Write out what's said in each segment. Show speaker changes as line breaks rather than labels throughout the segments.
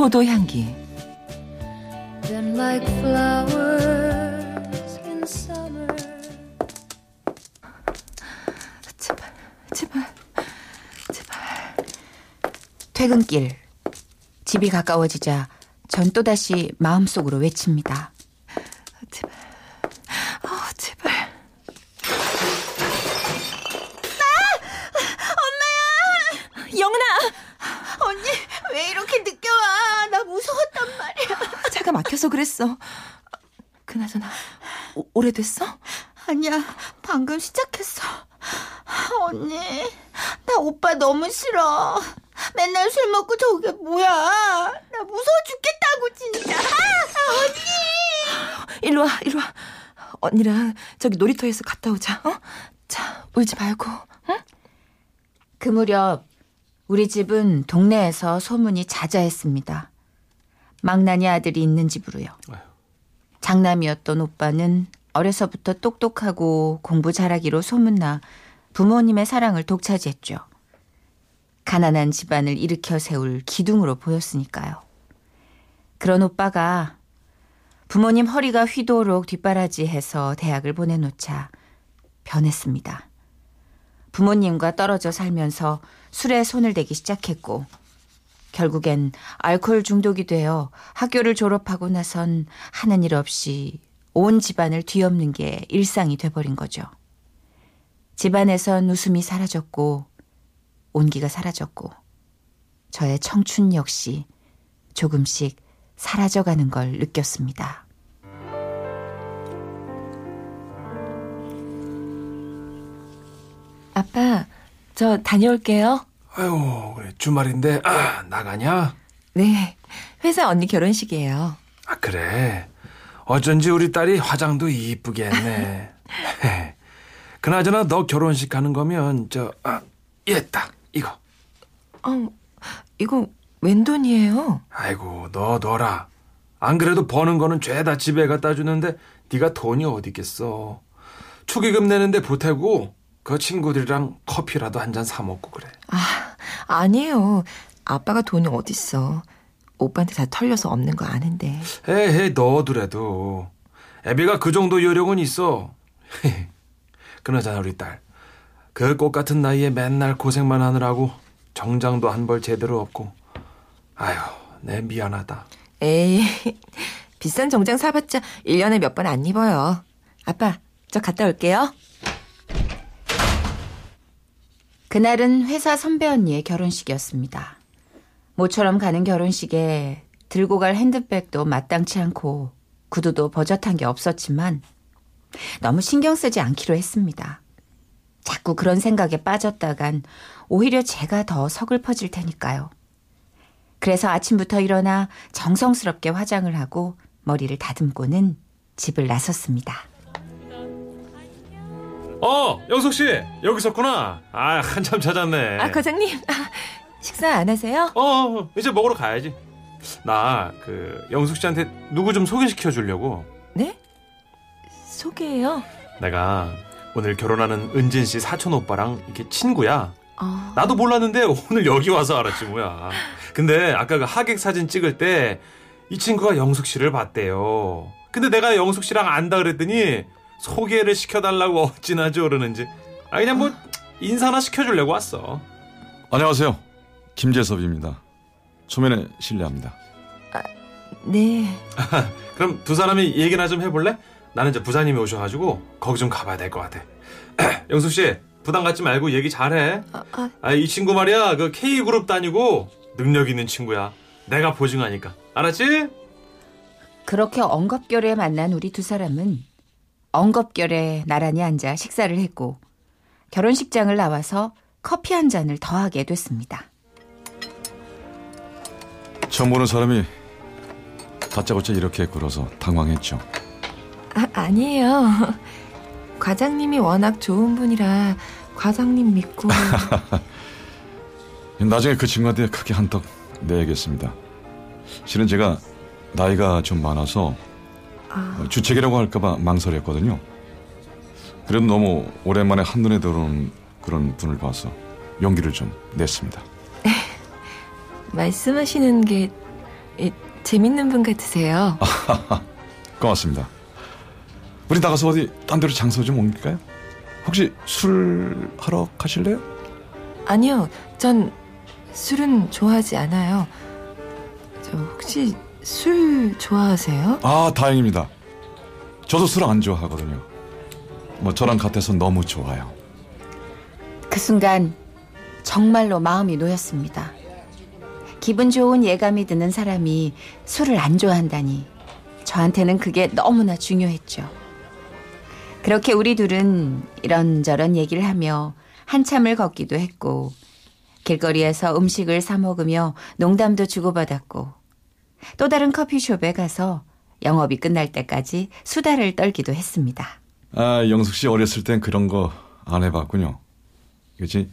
포도 향기. 제발 제발 제발.
퇴근길. 집이 가까워지자 전 또다시 마음속으로 외칩니다.
제발 어 제발 영은아
언니 왜 이렇게 늦게 와? 나 무서웠단 말이야.
차가 막혀서 그랬어 그나저나 오, 오래됐어?
아니야 방금 시작했어. 언니 나 오빠 너무 싫어. 맨날 술 먹고 저게 뭐야? 나 무서워 죽겠다고 진짜. 아, 언니.
일로 와 일로 와 언니랑 저기 놀이터에서 갔다 오자 어? 자 울지 말고 응?
그 무렵 우리 집은 동네에서 소문이 자자했습니다. 망나니 아들이 있는 집으로요. 장남이었던 오빠는 어려서부터 똑똑하고 공부 잘하기로 소문나 부모님의 사랑을 독차지했죠. 가난한 집안을 일으켜 세울 기둥으로 보였으니까요. 그런 오빠가 부모님 허리가 휘도록 뒷바라지해서 대학을 보내놓자 변했습니다. 부모님과 떨어져 살면서 술에 손을 대기 시작했고 결국엔 알코올 중독이 되어 학교를 졸업하고 나선 하는 일 없이 온 집안을 뒤엎는 게 일상이 돼버린 거죠. 집안에선 웃음이 사라졌고 온기가 사라졌고 저의 청춘 역시 조금씩 사라져가는 걸 느꼈습니다.
아빠 저 다녀올게요
아유, 그래 주말인데 아, 나가냐?
네 회사 언니 결혼식이에요
아 그래. 어쩐지 우리 딸이 화장도 이쁘게 했네. 그나저나 너 결혼식 가는 거면 저 아, 얘딱 이거.
어 이거 웬 돈이에요?
아이고 너 너라. 안 그래도 버는 거는 죄다 집에 갖다 주는데 네가 돈이 어디 있겠어. 축의금 내는데 보태고 그 친구들이랑 커피라도 한 잔 사 먹고 그래.
아 아니에요 아빠가 돈이 어딨어 오빠한테 다 털려서 없는 거 아는데
에헤 너더라도 애비가 그 정도 요령은 있어. 그나저나 우리 딸. 그 꽃 같은 나이에 맨날 고생만 하느라고 정장도 한 벌 제대로 없고. 아휴, 내 미안하다.
에이 비싼 정장 사봤자 1년에 몇 번 안 입어요 아빠 저 갔다 올게요
그날은 회사 선배 언니의 결혼식이었습니다. 모처럼 가는 결혼식에 들고 갈 핸드백도 마땅치 않고 구두도 버젓한 게 없었지만 너무 신경 쓰지 않기로 했습니다. 자꾸 그런 생각에 빠졌다간 오히려 제가 더 서글퍼질 테니까요. 그래서 아침부터 일어나 정성스럽게 화장을 하고 머리를 다듬고는 집을 나섰습니다.
어, 영숙 씨 여기 있었구나. 아, 한참 찾았네.
아 과장님 아, 식사 안 하세요?
어, 이제 먹으러 가야지. 나 그 영숙 씨한테 누구 좀 소개시켜 주려고.
네? 소개해요?
내가 오늘 결혼하는 은진 씨 사촌 오빠랑 이렇게 친구야.
어,
나도 몰랐는데 오늘 여기 와서 알았지 뭐야. 근데 아까 그 하객 사진 찍을 때 이 친구가 영숙 씨를 봤대요. 근데 내가 영숙 씨랑 안다 그랬더니 소개를 시켜달라고 어찌나 저러는지. 아 그냥 뭐 인사나 시켜주려고 왔어.
안녕하세요. 김재섭입니다. 초면에 실례합니다.
네
그럼 두 사람이 얘기나 좀 해볼래? 나는 이제 부사님이 오셔가지고 거기 좀 가봐야 될 것 같아. 영숙 씨 부담 갖지 말고 얘기 잘해.
아, 아,
아 이 친구 말이야 그 K 그룹 다니고 능력 있는 친구야. 내가 보증하니까 알았지?
그렇게 엉겁결에 만난 우리 두 사람은 엉겁결에 나란히 앉아 식사를 했고 결혼식장을 나와서 커피 한 잔을 더하게 됐습니다.
처음 보는 사람이 다짜고짜 이렇게 굴어서 당황했죠.
아, 아니에요. 과장님이 워낙 좋은 분이라 과장님 믿고
나중에 그 친구한테 크게 한턱 내야겠습니다. 실은 제가 나이가 좀 많아서
아,
주책이라고 할까봐 망설였거든요. 그래도 너무 오랜만에 한눈에 들어오는 그런 분을 봐서 용기를 좀 냈습니다.
말씀하시는 게 예, 재밌는 분 같으세요.
고맙습니다. 우리 나가서 어디 딴 데로 장소 좀 옮길까요? 혹시 술 하러 가실래요?
아니요, 전 술은 좋아하지 않아요. 저 혹시 술 좋아하세요?
아, 다행입니다. 저도 술 안 좋아하거든요. 뭐 저랑 같아서 너무 좋아요.
그 순간 정말로 마음이 놓였습니다. 기분 좋은 예감이 드는 사람이 술을 안 좋아한다니 저한테는 그게 너무나 중요했죠. 그렇게 우리 둘은 이런저런 얘기를 하며 한참을 걷기도 했고 길거리에서 음식을 사 먹으며 농담도 주고받았고 또 다른 커피숍에 가서 영업이 끝날 때까지 수다를 떨기도 했습니다.
아, 영숙 씨 어렸을 땐 그런 거 안 해봤군요. 그치?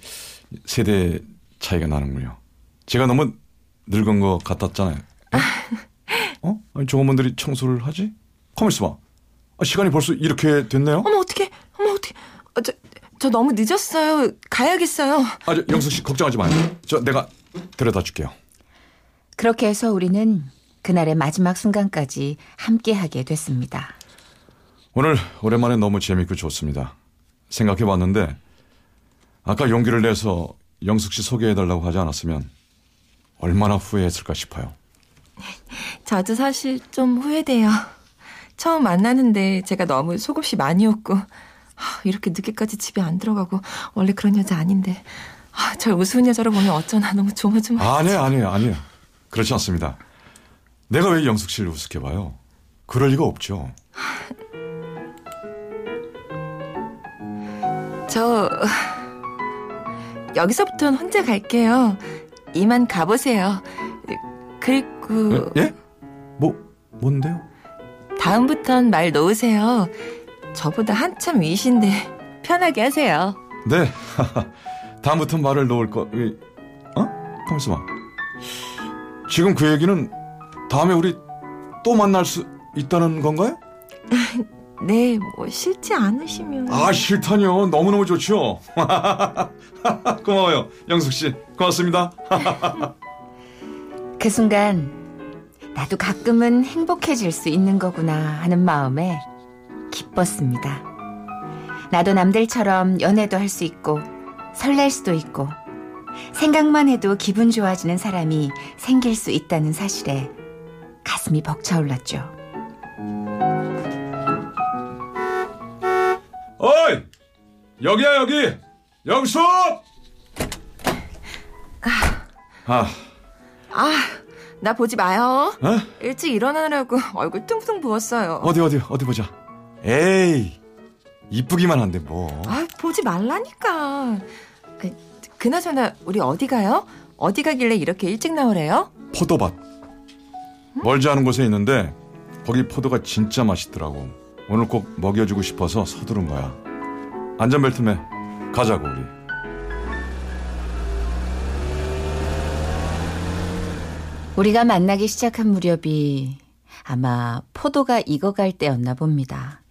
세대 차이가 나는군요. 제가 너무 늙은 거 같았잖아요. 어? 어? 아니, 분들이 청소를 하지? 가만 있어봐. 아, 시간이 벌써 이렇게 됐네요?
어머 어떻게? 어머 어떻게? 어, 저, 저 너무 늦었어요. 가야겠어요.
아, 저, 영숙 씨 걱정하지 마요. 저 내가 데려다 줄게요.
그렇게 해서 우리는 그날의 마지막 순간까지 함께하게 됐습니다.
오늘 오랜만에 너무 재밌고 좋습니다. 생각해 봤는데 아까 용기를 내서 영숙 씨 소개해 달라고 하지 않았으면 얼마나 후회했을까 싶어요.
저도 사실 좀 후회돼요. 처음 만나는데 제가 너무 속옷이 많이 웃고 하, 이렇게 늦게까지 집에 안 들어가고 원래 그런 여자 아닌데 아, 저 우스운 여자로 보면 어쩌나 너무 조마조마.
아니에요, 아니에요, 아니에요. 그렇지 않습니다. 내가 왜 영숙 씨를 우습게 봐요? 그럴 리가 없죠.
저 여기서부터는 혼자 갈게요. 이만 가보세요. 그리고
예? 뭐 뭔데요?
다음부턴 말 놓으세요. 저보다 한참 위신데 편하게 하세요.
네. 다음부터 말을 놓을 거. 이- 어? 가만 있어 봐. 지금 그 얘기는 다음에 우리 또 만날 수 있다는 건가요?
네, 뭐 싫지 않으시면
아 싫다뇨. 너무 너무 좋죠. 고마워요. 영숙 씨. 고맙습니다.
그 순간 나도 가끔은 행복해질 수 있는 거구나 하는 마음에 기뻤습니다. 나도 남들처럼 연애도 할 수 있고 설렐 수도 있고 생각만 해도 기분 좋아지는 사람이 생길 수 있다는 사실에 가슴이 벅차올랐죠.
어이! 여기야 여기. 영숙! 아,
아, 나 보지 마요.
어?
일찍 일어나느라고 얼굴 퉁퉁 부었어요.
어디 어디 어디 보자. 에이. 이쁘기만 한데 뭐.
아, 보지 말라니까. 아, 그나저나 우리 어디 가요? 어디 가길래 이렇게 일찍 나오래요?
포도밭. 멀지 않은 곳에 있는데 거기 포도가 진짜 맛있더라고. 오늘 꼭 먹여주고 싶어서 서두른 거야. 안전벨트 매. 가자고 우리.
우리가 만나기 시작한 무렵이 아마 포도가 익어갈 때였나 봅니다.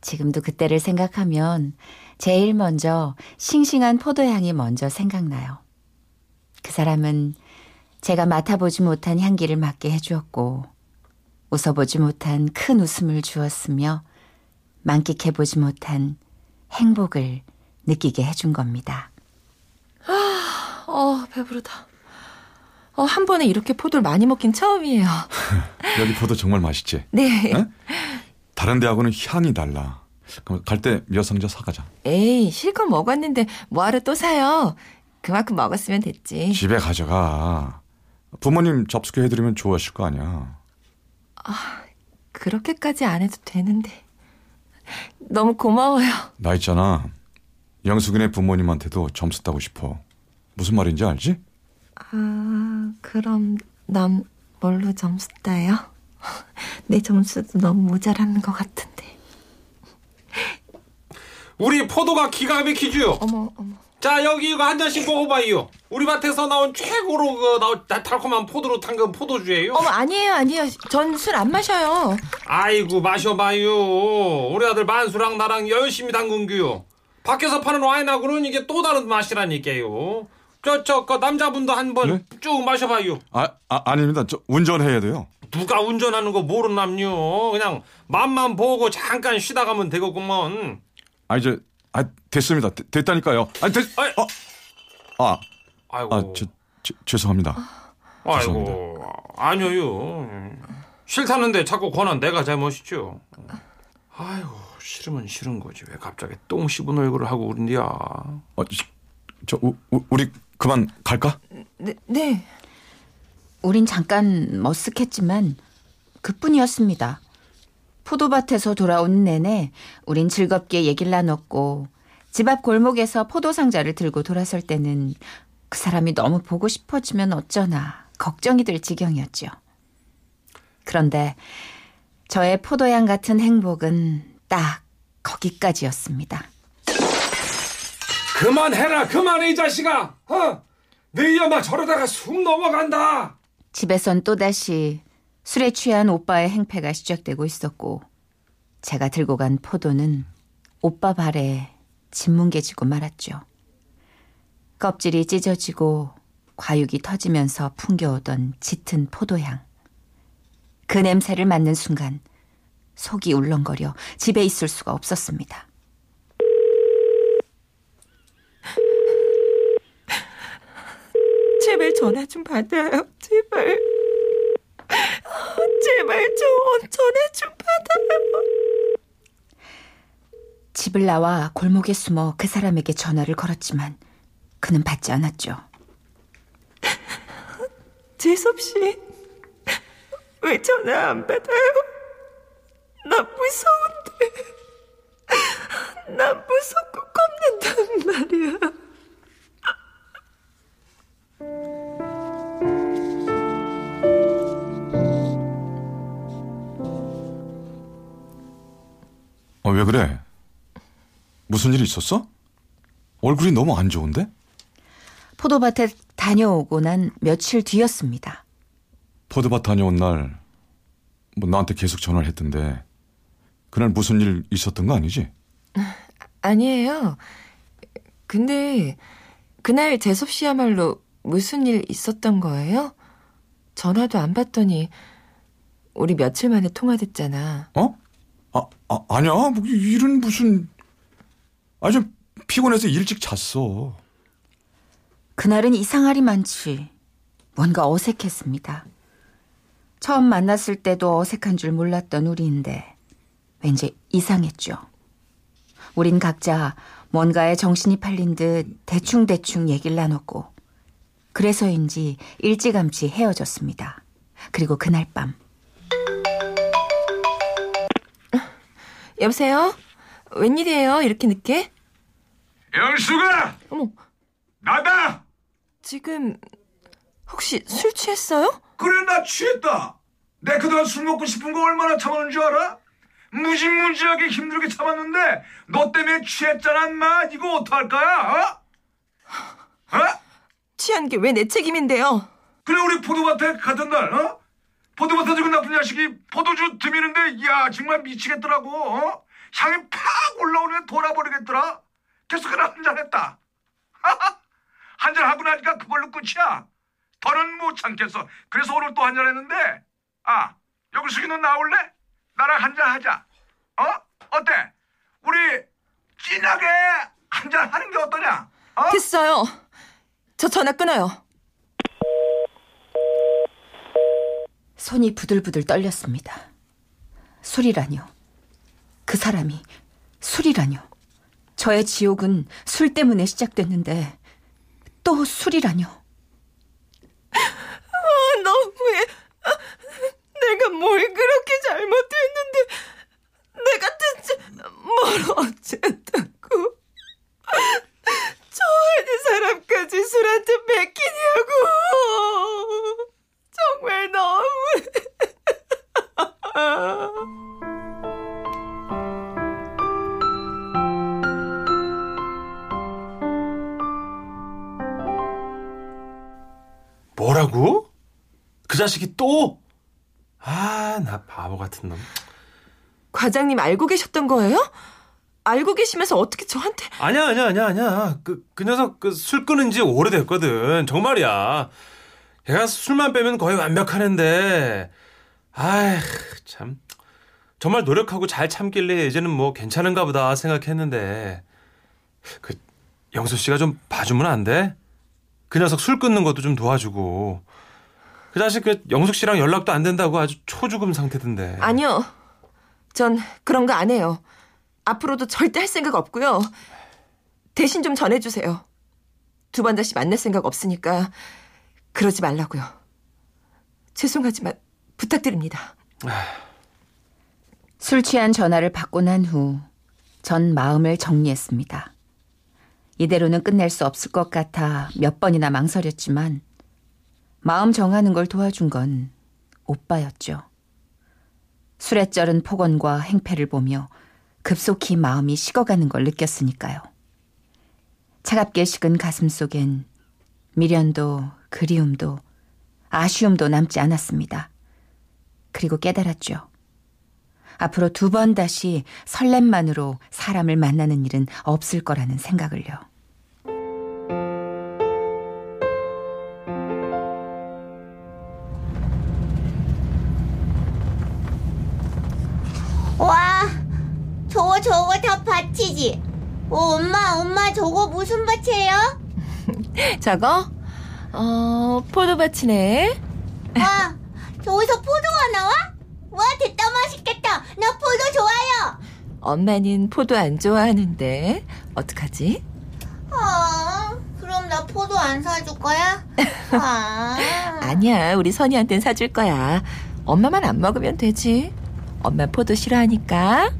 지금도 그때를 생각하면 제일 먼저 싱싱한 포도향이 먼저 생각나요. 그 사람은 제가 맡아보지 못한 향기를 맡게 해주었고, 웃어보지 못한 큰 웃음을 주었으며, 만끽해보지 못한 행복을 느끼게 해준 겁니다.
어, 배부르다. 어, 한 번에 이렇게 포도를 많이 먹긴 처음이에요.
여기 포도 정말 맛있지?
네.
에? 다른 데하고는 향이 달라. 그럼 갈 때 몇 상자 사가자.
에이, 실컷 먹었는데 뭐하러 또 사요? 그만큼 먹었으면 됐지.
집에 가져가. 부모님 접수해 해드리면 좋아하실 거 아니야.
그렇게까지 안 해도 되는데. 너무 고마워요.
나 있잖아. 영숙이네 부모님한테도 점수 따고 싶어. 무슨 말인지 알지?
아, 그럼 남 뭘로 점수 따요? 내 점수도 너무 모자라는 것 같은데.
우리 포도가 기가 막히죠.
어머, 어머.
자 여기 이거 한 잔씩 먹어봐요. 우리 밭에서 나온 최고로 그 나온 다- 달콤한 포도로 담근 포도주예요.
어머, 아니에요, 아니에요. 전 술 안 마셔요.
아이고 마셔봐요. 우리 아들 만수랑 나랑 열심히 담근규요. 밖에서 파는 와인하고는 이게 또 다른 맛이라니까요. 저저 그 남자분도 한번 쭉 마셔봐요.
아, 아 아닙니다. 저 운전해야 돼요.
누가 운전하는 거 모르는 남요. 그냥 맘만 보고 잠깐 쉬다 가면 되겠구먼.
아 이제 아 됐습니다. 되- 됐다니까요. 아 됐.
아이,
어. 아,
아이고.
아, 저, 저, 죄송합니다.
아이고 아니요 싫다는데 자꾸 권한 내가 잘못이죠 아이고 싫으면 싫은 거지 왜 갑자기 똥 씹은 얼굴을 하고 그런디야
어, 저, 저 우, 우- 우리 그만 갈까?
네, 네.
우린 잠깐 머쓱했지만 그뿐이었습니다. 포도밭에서 돌아온 내내 우린 즐겁게 얘기를 나눴고 집 앞 골목에서 포도 상자를 들고 돌아설 때는 그 사람이 너무 보고 싶어지면 어쩌나 걱정이 들 지경이었죠. 그런데 저의 포도향 같은 행복은 딱 거기까지였습니다.
그만해라 그만해 이 자식아 어? 네 엄마 저러다가 숨 넘어간다
집에선 또다시 술에 취한 오빠의 행패가 시작되고 있었고 제가 들고 간 포도는 오빠 발에 짓뭉개지고 말았죠. 껍질이 찢어지고 과육이 터지면서 풍겨오던 짙은 포도향. 그 냄새를 맡는 순간 속이 울렁거려 집에 있을 수가 없었습니다.
제발 전화 좀 받아요. 제발. 아, 제발 좀 전화 좀 받아요.
집을 나와 골목에 숨어 그 사람에게 전화를 걸었지만 그는 받지 않았죠.
재섭 씨, 왜 전화 안 받아요? 나 무서운데. 나 무섭고 겁낸단 말이야.
왜 그래? 무슨 일 있었어? 얼굴이 너무 안 좋은데?
포도밭에 다녀오고 난 며칠 뒤였습니다.
포드밭 다녀온 날, 뭐 나한테 계속 전화를 했던데, 그날 무슨 일 있었던 거 아니지?
아니에요. 근데 그날 재섭 씨야말로 무슨 일 있었던 거예요? 전화도 안 받더니 우리 며칠 만에 통화됐잖아.
어? 아, 아 아니야. 뭐 일은 무슨, 아, 좀 피곤해서 일찍 잤어.
그날은 많지. 뭔가 어색했습니다. 처음 만났을 때도 어색한 줄 몰랐던 우리인데 왠지 이상했죠. 우린 각자 뭔가에 정신이 팔린 듯 대충대충 얘기를 나눴고 그래서인지 일찌감치 헤어졌습니다. 그리고 그날 밤
여보세요? 웬일이에요? 이렇게 늦게?
영수가
어머,
나다.
지금 혹시 술 취했어요?
그래 나 취했다. 내 그동안 술 먹고 싶은 거 얼마나 참았는 줄 알아? 무지무지하게 힘들게 참았는데 너 때문에 취했잖아 인마 이거 어떡할 거야 어? 어?
취한 게 왜 내 책임인데요?
그래 우리 포도밭에 가던 날 어? 포도밭에 지고 나쁜 자식이 포도주 드미는데 야 정말 미치겠더라고 어? 향이 팍 올라오는데 돌아버리겠더라 계속 그냥 한잔했다 한잔하고 나니까 그걸로 끝이야 더는 못 참겠어 그래서 오늘 또 한잔했는데 아 여기숙이 너 나올래? 나랑 한잔하자 어? 어때? 우리 진하게 한잔하는 게 어떠냐? 어?
됐어요. 저 전화 끊어요.
손이 부들부들 떨렸습니다. 술이라뇨. 그 사람이 술이라뇨. 저의 지옥은 술 때문에 시작됐는데 또 술이라뇨.
아, 너무해. 아, 내가 뭘 그렇게 잘못했는데 내가 대체 뭘어
자식이 또? 아, 나 바보 같은 놈.
과장님 알고 계셨던 거예요? 알고 계시면서 어떻게 저한테
아니야, 아니야, 아니야, 아니야. 그, 그 녀석 그 술 끊은 지 오래됐거든. 정말이야. 걔가 술만 빼면 거의 완벽한 앤데. 아이, 참. 정말 노력하고 잘 참길래 이제는 뭐 괜찮은가 보다 생각했는데. 그, 영수 씨가 좀 봐주면 안 돼? 그 녀석 술 끊는 것도 좀 도와주고. 그 자식 그 영숙 씨랑 연락도 안 된다고 아주 초죽음 상태던데.
아니요. 전 그런 거 안 해요. 앞으로도 절대 할 생각 없고요. 대신 좀 전해주세요. 두 번 다시 만날 생각 없으니까 그러지 말라고요. 죄송하지만 부탁드립니다.
술 취한 전화를 받고 난 후 전 마음을 정리했습니다. 이대로는 끝낼 수 없을 것 같아 몇 번이나 망설였지만 마음 정하는 걸 도와준 건 오빠였죠. 술에 쩔은 폭언과 행패를 보며 급속히 마음이 식어가는 걸 느꼈으니까요. 차갑게 식은 가슴 속엔 미련도 그리움도 아쉬움도 남지 않았습니다. 그리고 깨달았죠. 앞으로 두 번 다시 설렘만으로 사람을 만나는 일은 없을 거라는 생각을요.
다 밭이지. 어, 엄마, 엄마 저거 무슨 밭이에요?
저거 어 포도밭이네.
와, 저기서 포도가 나와? 와, 됐다 맛있겠다. 나 포도 좋아요.
엄마는 포도 안 좋아하는데 어떡하지?
아, 그럼 나 포도 안 사줄 거야? 아,
아니야, 우리 선이한텐 사줄 거야. 엄마만 안 먹으면 되지. 엄마 포도 싫어하니까.